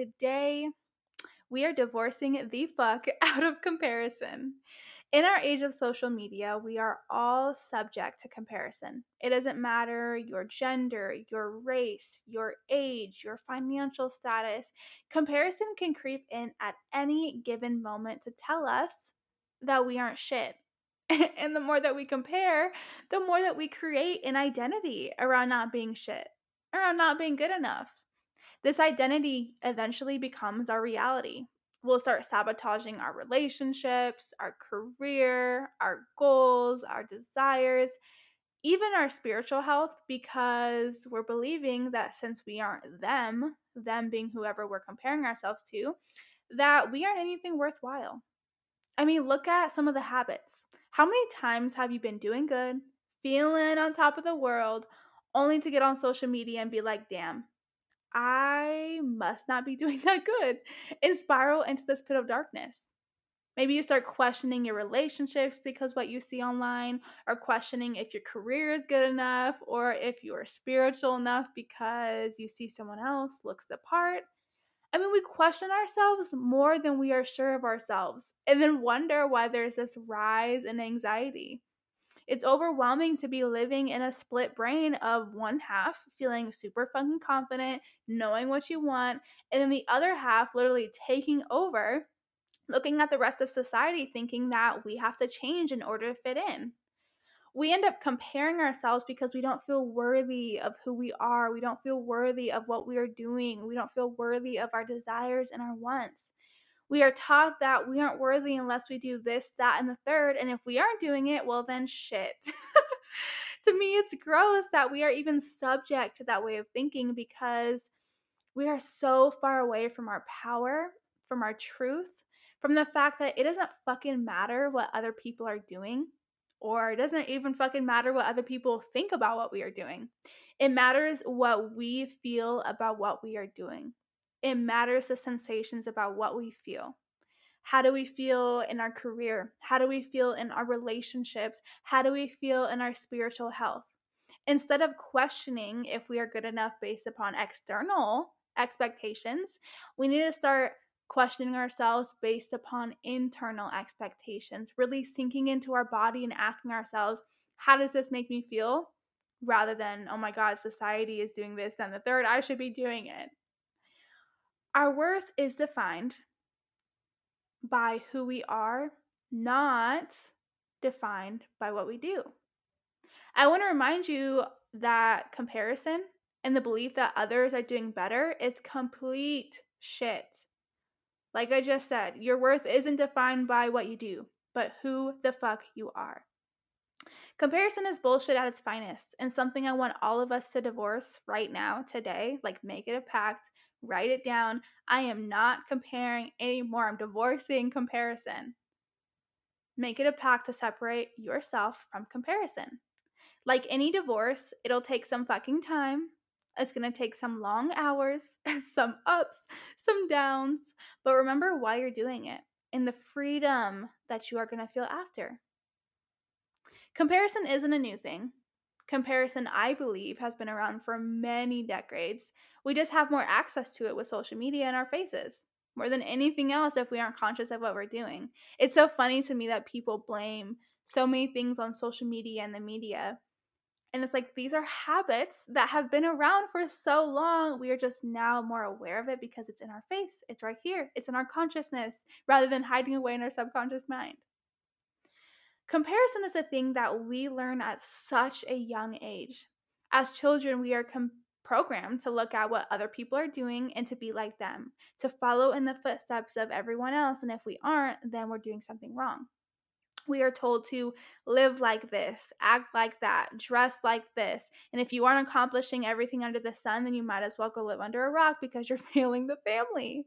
Today, we are divorcing the fuck out of comparison. In our age of social media, we are all subject to comparison. It doesn't matter your gender, your race, your age, your financial status. Comparison can creep in at any given moment to tell us that we aren't shit. and the more that we compare, the more that we create an identity around not being shit, around not being good enough. This identity eventually becomes our reality we'll start sabotaging our relationships, our career, our goals, our desires, even our spiritual health, because we're believing that since we aren't them, them being whoever we're comparing ourselves to, that we aren't anything worthwhile. I mean, look at some of the habits. How many times have you been doing good, feeling on top of the world, only to get on social media and be like, damn, I must not be doing that good and spiral into this pit of darkness. Maybe you start questioning your relationships because what you see online, or questioning if your career is good enough, or if you are spiritual enough because you see someone else looks the part. I mean, we question ourselves more than we are sure of ourselves, and then wonder why there's this rise in anxiety. It's overwhelming to be living in a split brain of one half feeling super fucking confident, knowing what you want, and then the other half literally taking over, looking at the rest of society thinking that we have to change in order to fit in. We end up comparing ourselves because we don't feel worthy of who we are. We don't feel worthy of what we are doing. We don't feel worthy of our desires and our wants we are taught that we aren't worthy unless we do this, that, and the third. And if we aren't doing it, well, then shit. to me, it's gross that we are even subject to that way of thinking because we are so far away from our power, from our truth, from the fact that it doesn't fucking matter what other people are doing, or it doesn't even fucking matter what other people think about what we are doing. It matters what we feel about what we are doing it matters the sensations about what we feel. How do we feel in our career? How do we feel in our relationships? How do we feel in our spiritual health? Instead of questioning if we are good enough based upon external expectations, we need to start questioning ourselves based upon internal expectations, really sinking into our body and asking ourselves, how does this make me feel? Rather than, oh my God, society is doing this and the third, I should be doing it. Our worth is defined by who we are, not defined by what we do. I want to remind you that comparison and the belief that others are doing better is complete shit. Like I just said, your worth isn't defined by what you do, but who the fuck you are. Comparison is bullshit at its finest, and something I want all of us to divorce right now, today. Like, make it a pact, write it down. I am not comparing anymore. I'm divorcing comparison. Make it a pact to separate yourself from comparison. Like any divorce, it'll take some fucking time. It's going to take some long hours, some ups, some downs. But remember why you're doing it and the freedom that you are going to feel after. Comparison isn't a new thing. Comparison, I believe, has been around for many decades. We just have more access to it with social media in our faces more than anything else if we aren't conscious of what we're doing. It's so funny to me that people blame so many things on social media and the media. And it's like these are habits that have been around for so long. We are just now more aware of it because it's in our face. It's right here. It's in our consciousness rather than hiding away in our subconscious mind. Comparison is a thing that we learn at such a young age. As children, we are com- programmed to look at what other people are doing and to be like them, to follow in the footsteps of everyone else. And if we aren't, then we're doing something wrong we are told to live like this, act like that, dress like this. And if you aren't accomplishing everything under the sun, then you might as well go live under a rock because you're failing the family.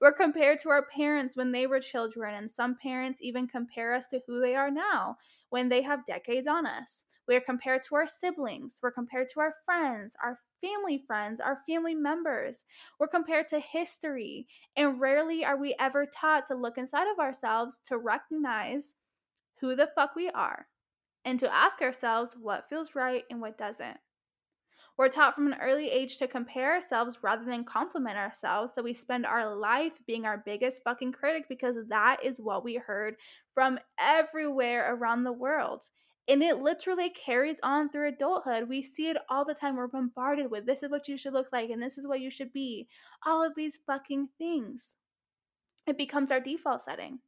We're compared to our parents when they were children, and some parents even compare us to who they are now when they have decades on us. We are compared to our siblings, we're compared to our friends, our family friends, our family members. We're compared to history, and rarely are we ever taught to look inside of ourselves to recognize who the fuck we are and to ask ourselves what feels right and what doesn't. We're taught from an early age to compare ourselves rather than compliment ourselves. So we spend our life being our biggest fucking critic because that is what we heard from everywhere around the world. And it literally carries on through adulthood. We see it all the time. We're bombarded with this is what you should look like and this is what you should be. All of these fucking things. It becomes our default setting.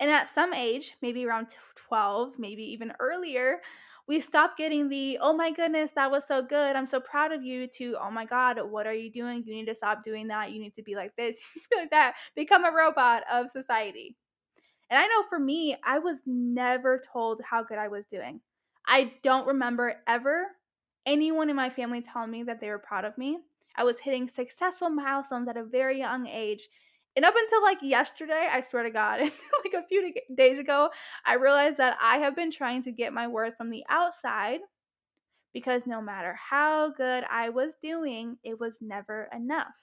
And at some age, maybe around 12, maybe even earlier, we stop getting the, oh my goodness, that was so good. I'm so proud of you, to, oh my God, what are you doing? You need to stop doing that. You need to be like this, like that. Become a robot of society. And I know for me, I was never told how good I was doing. I don't remember ever anyone in my family telling me that they were proud of me. I was hitting successful milestones at a very young age and up until like yesterday, I swear to God, like a few days ago, I realized that I have been trying to get my worth from the outside because no matter how good I was doing, it was never enough.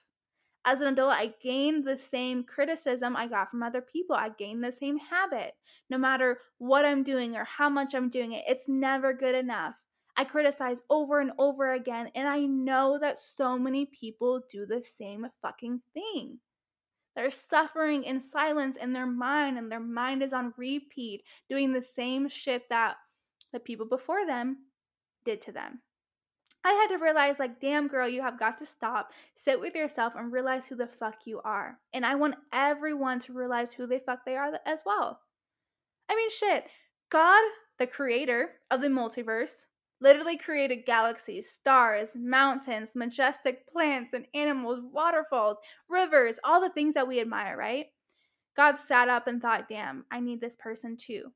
As an adult, I gained the same criticism I got from other people. I gained the same habit. No matter what I'm doing or how much I'm doing it, it's never good enough. I criticize over and over again, and I know that so many people do the same fucking thing. They're suffering in silence in their mind, and their mind is on repeat, doing the same shit that the people before them did to them. I had to realize, like, damn, girl, you have got to stop, sit with yourself, and realize who the fuck you are. And I want everyone to realize who the fuck they are as well. I mean, shit, God, the creator of the multiverse, literally created galaxies, stars, mountains, majestic plants and animals, waterfalls, rivers, all the things that we admire, right? God sat up and thought, damn, I need this person too.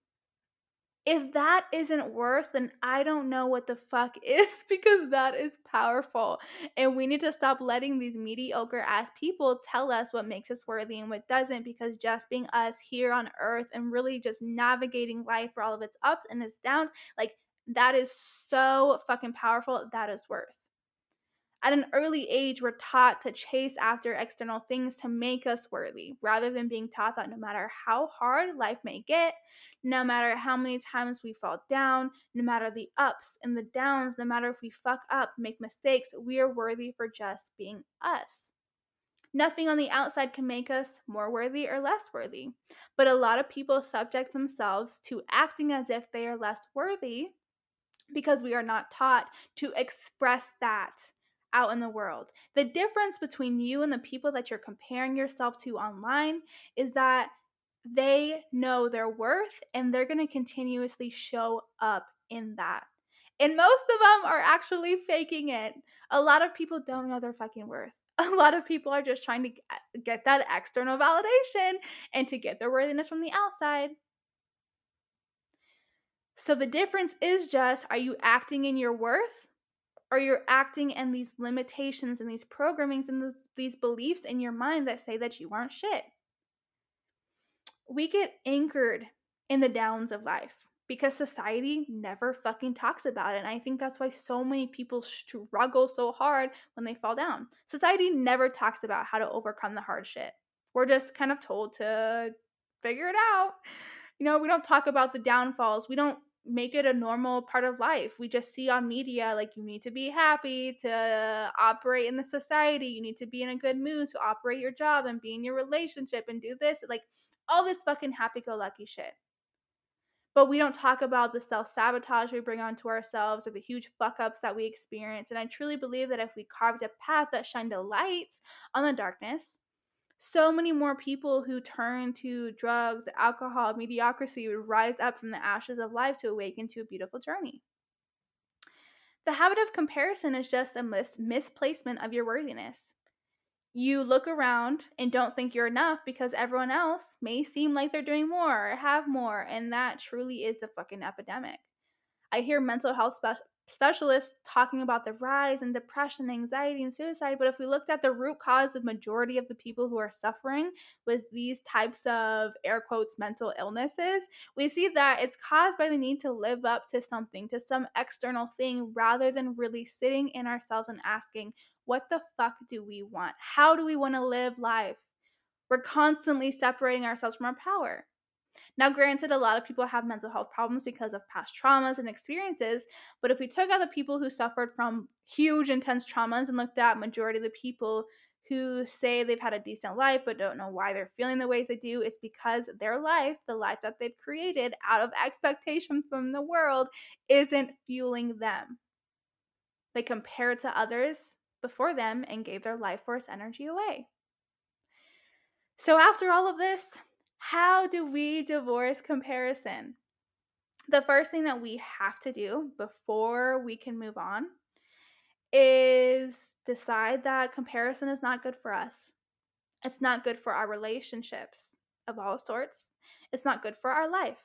If that isn't worth, then I don't know what the fuck is because that is powerful. And we need to stop letting these mediocre ass people tell us what makes us worthy and what doesn't because just being us here on earth and really just navigating life for all of its ups and its downs, like that is so fucking powerful. That is worth. At an early age, we're taught to chase after external things to make us worthy, rather than being taught that no matter how hard life may get, no matter how many times we fall down, no matter the ups and the downs, no matter if we fuck up, make mistakes, we are worthy for just being us. Nothing on the outside can make us more worthy or less worthy. But a lot of people subject themselves to acting as if they are less worthy because we are not taught to express that out in the world. The difference between you and the people that you're comparing yourself to online is that they know their worth and they're going to continuously show up in that. And most of them are actually faking it. A lot of people don't know their fucking worth. A lot of people are just trying to uh, get that external validation and to get their worthiness from the outside. So the difference is just are you acting in your worth or you're acting in these limitations and these programmings and these beliefs in your mind that say that you aren't shit. We get anchored in the downs of life because society never fucking talks about it. And I think that's why so many people struggle so hard when they fall down. Society never talks about how to overcome the hard shit. We're just kind of told to figure it out. You know, we don't talk about the downfalls. We don't make it a normal part of life. We just see on media like you need to be happy to operate in the society, you need to be in a good mood to operate your job and be in your relationship and do this, like all this fucking happy go lucky shit. But we don't talk about the self sabotage we bring onto ourselves or the huge fuck ups that we experience. And I truly believe that if we carved a path that shined a light on the darkness, so many more people who turn to drugs, alcohol, mediocrity would rise up from the ashes of life to awaken to a beautiful journey. The habit of comparison is just a mis- misplacement of your worthiness. You look around and don't think you're enough because everyone else may seem like they're doing more or have more, and that truly is a fucking epidemic. I hear mental health spe- specialists talking about the rise in depression, anxiety, and suicide. But if we looked at the root cause of majority of the people who are suffering with these types of air quotes mental illnesses, we see that it's caused by the need to live up to something, to some external thing, rather than really sitting in ourselves and asking, what the fuck do we want? How do we want to live life? We're constantly separating ourselves from our power. Now, granted, a lot of people have mental health problems because of past traumas and experiences, but if we took out the people who suffered from huge, intense traumas and looked at majority of the people who say they've had a decent life but don't know why they're feeling the ways they do, it's because their life, the life that they've created out of expectation from the world, isn't fueling them. They compared to others before them and gave their life force energy away. So, after all of this, how do we divorce comparison? The first thing that we have to do before we can move on is decide that comparison is not good for us. It's not good for our relationships of all sorts. It's not good for our life.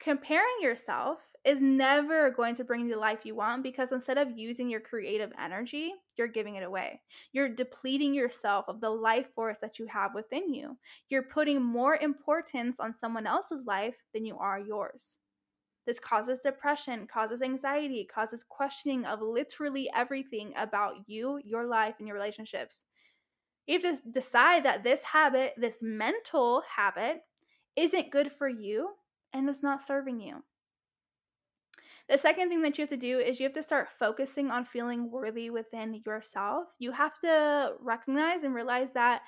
Comparing yourself is never going to bring you the life you want because instead of using your creative energy, you're giving it away. You're depleting yourself of the life force that you have within you. You're putting more importance on someone else's life than you are yours. This causes depression, causes anxiety, causes questioning of literally everything about you, your life, and your relationships. You have to decide that this habit, this mental habit, isn't good for you and it's not serving you. The second thing that you have to do is you have to start focusing on feeling worthy within yourself. You have to recognize and realize that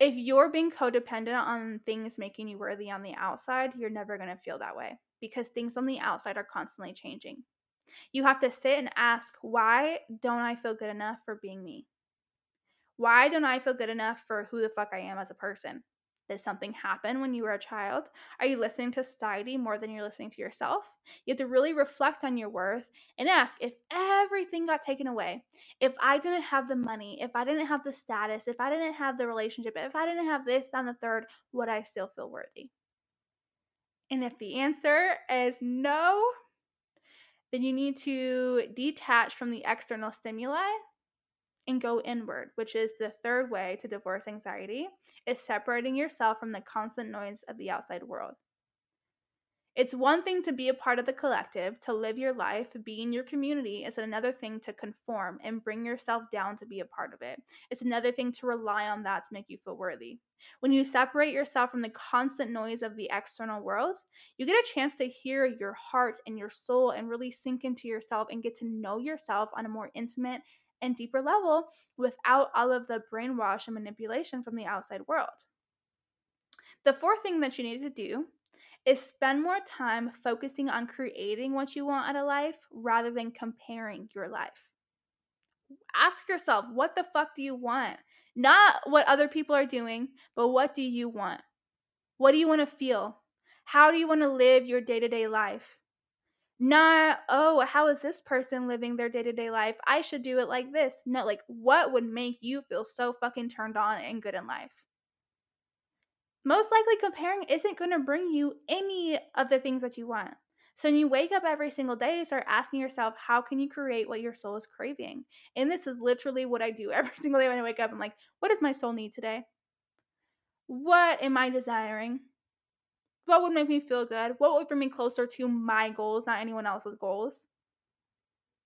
if you're being codependent on things making you worthy on the outside, you're never going to feel that way because things on the outside are constantly changing. You have to sit and ask, why don't I feel good enough for being me? Why don't I feel good enough for who the fuck I am as a person? Did something happen when you were a child? Are you listening to society more than you're listening to yourself? You have to really reflect on your worth and ask if everything got taken away, if I didn't have the money, if I didn't have the status, if I didn't have the relationship, if I didn't have this, and the third, would I still feel worthy? And if the answer is no, then you need to detach from the external stimuli and go inward, which is the third way to divorce anxiety, is separating yourself from the constant noise of the outside world. It's one thing to be a part of the collective, to live your life, be in your community. It's another thing to conform and bring yourself down to be a part of it. It's another thing to rely on that to make you feel worthy. When you separate yourself from the constant noise of the external world, you get a chance to hear your heart and your soul and really sink into yourself and get to know yourself on a more intimate and deeper level without all of the brainwash and manipulation from the outside world. The fourth thing that you need to do is spend more time focusing on creating what you want out of life rather than comparing your life. Ask yourself, what the fuck do you want? Not what other people are doing, but what do you want? What do you want to feel? How do you want to live your day to day life? Not oh how is this person living their day-to-day life? I should do it like this. No like what would make you feel so fucking turned on and good in life? Most likely comparing isn't going to bring you any of the things that you want. So when you wake up every single day start asking yourself how can you create what your soul is craving? And this is literally what i do every single day when i wake up. I'm like what does my soul need today? What am i desiring what would make me feel good? What would bring me closer to my goals, not anyone else's goals?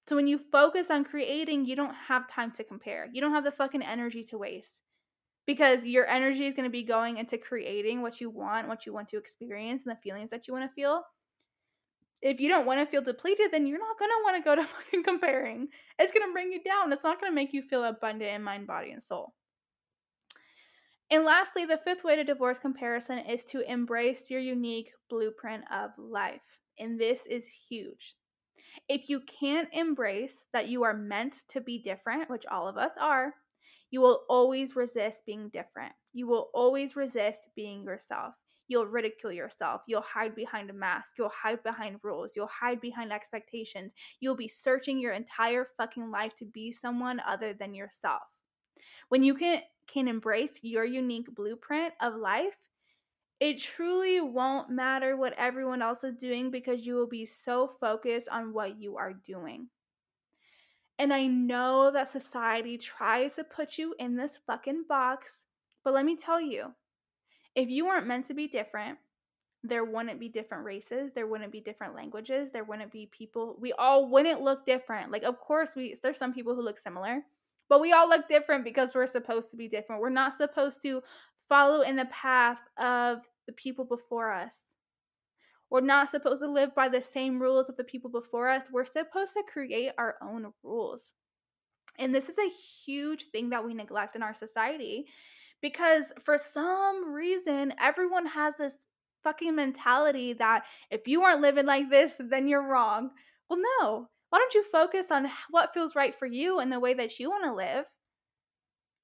So when you focus on creating, you don't have time to compare. You don't have the fucking energy to waste because your energy is going to be going into creating what you want, what you want to experience, and the feelings that you want to feel. If you don't want to feel depleted, then you're not going to want to go to fucking comparing. It's going to bring you down. It's not going to make you feel abundant in mind, body, and soul. And lastly, the fifth way to divorce comparison is to embrace your unique blueprint of life. And this is huge. If you can't embrace that you are meant to be different, which all of us are, you will always resist being different. You will always resist being yourself. You'll ridicule yourself. You'll hide behind a mask. You'll hide behind rules. You'll hide behind expectations. You'll be searching your entire fucking life to be someone other than yourself. When you can can embrace your unique blueprint of life, it truly won't matter what everyone else is doing because you will be so focused on what you are doing. And I know that society tries to put you in this fucking box, but let me tell you if you weren't meant to be different, there wouldn't be different races, there wouldn't be different languages, there wouldn't be people, we all wouldn't look different. Like, of course, we there's some people who look similar, but we all look different because we're supposed to be different. We're not supposed to follow in the path of the people before us. We're not supposed to live by the same rules of the people before us. We're supposed to create our own rules. And this is a huge thing that we neglect in our society because for some reason, everyone has this fucking mentality that if you aren't living like this, then you're wrong. Well, no. Why don't you focus on what feels right for you and the way that you want to live?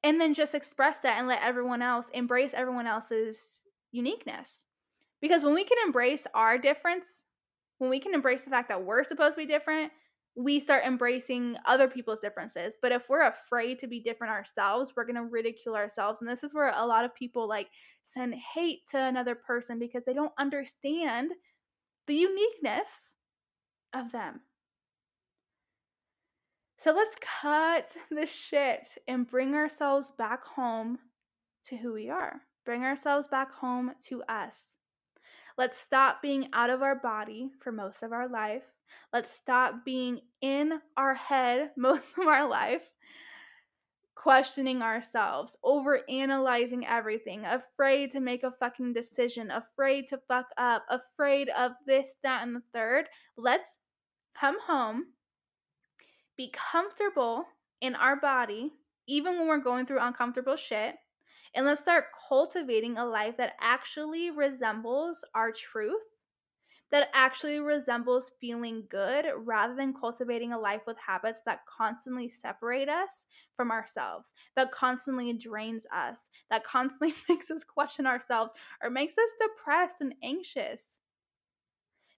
And then just express that and let everyone else embrace everyone else's uniqueness. Because when we can embrace our difference, when we can embrace the fact that we're supposed to be different, we start embracing other people's differences. But if we're afraid to be different ourselves, we're going to ridicule ourselves. And this is where a lot of people like send hate to another person because they don't understand the uniqueness of them. So let's cut the shit and bring ourselves back home to who we are. Bring ourselves back home to us. Let's stop being out of our body for most of our life. Let's stop being in our head most of our life, questioning ourselves, over analyzing everything, afraid to make a fucking decision, afraid to fuck up, afraid of this, that, and the third. Let's come home, be comfortable in our body, even when we're going through uncomfortable shit and let's start cultivating a life that actually resembles our truth, that actually resembles feeling good rather than cultivating a life with habits that constantly separate us from ourselves, that constantly drains us, that constantly makes us question ourselves or makes us depressed and anxious.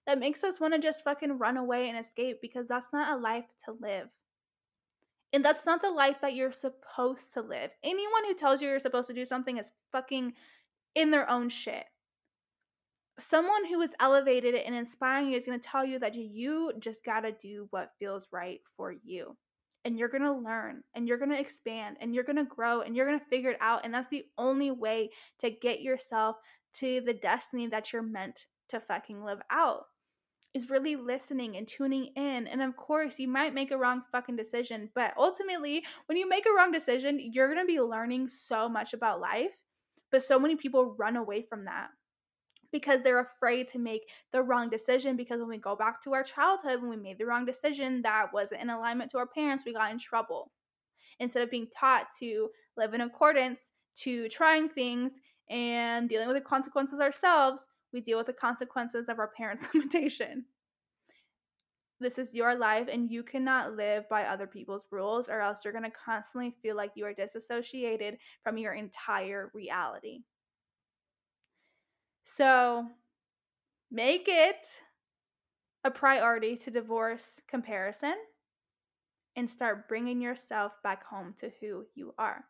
That makes us want to just fucking run away and escape because that's not a life to live. And that's not the life that you're supposed to live. Anyone who tells you you're supposed to do something is fucking in their own shit. Someone who is elevated and inspiring you is going to tell you that you just got to do what feels right for you. And you're going to learn and you're going to expand and you're going to grow and you're going to figure it out. And that's the only way to get yourself to the destiny that you're meant to fucking live out is really listening and tuning in. And of course, you might make a wrong fucking decision, but ultimately, when you make a wrong decision, you're going to be learning so much about life. But so many people run away from that because they're afraid to make the wrong decision. Because when we go back to our childhood, when we made the wrong decision that wasn't in alignment to our parents, we got in trouble. Instead of being taught to live in accordance to trying things and dealing with the consequences ourselves, we deal with the consequences of our parents' limitation. This is your life, and you cannot live by other people's rules, or else you're going to constantly feel like you are disassociated from your entire reality. So, make it a priority to divorce comparison and start bringing yourself back home to who you are.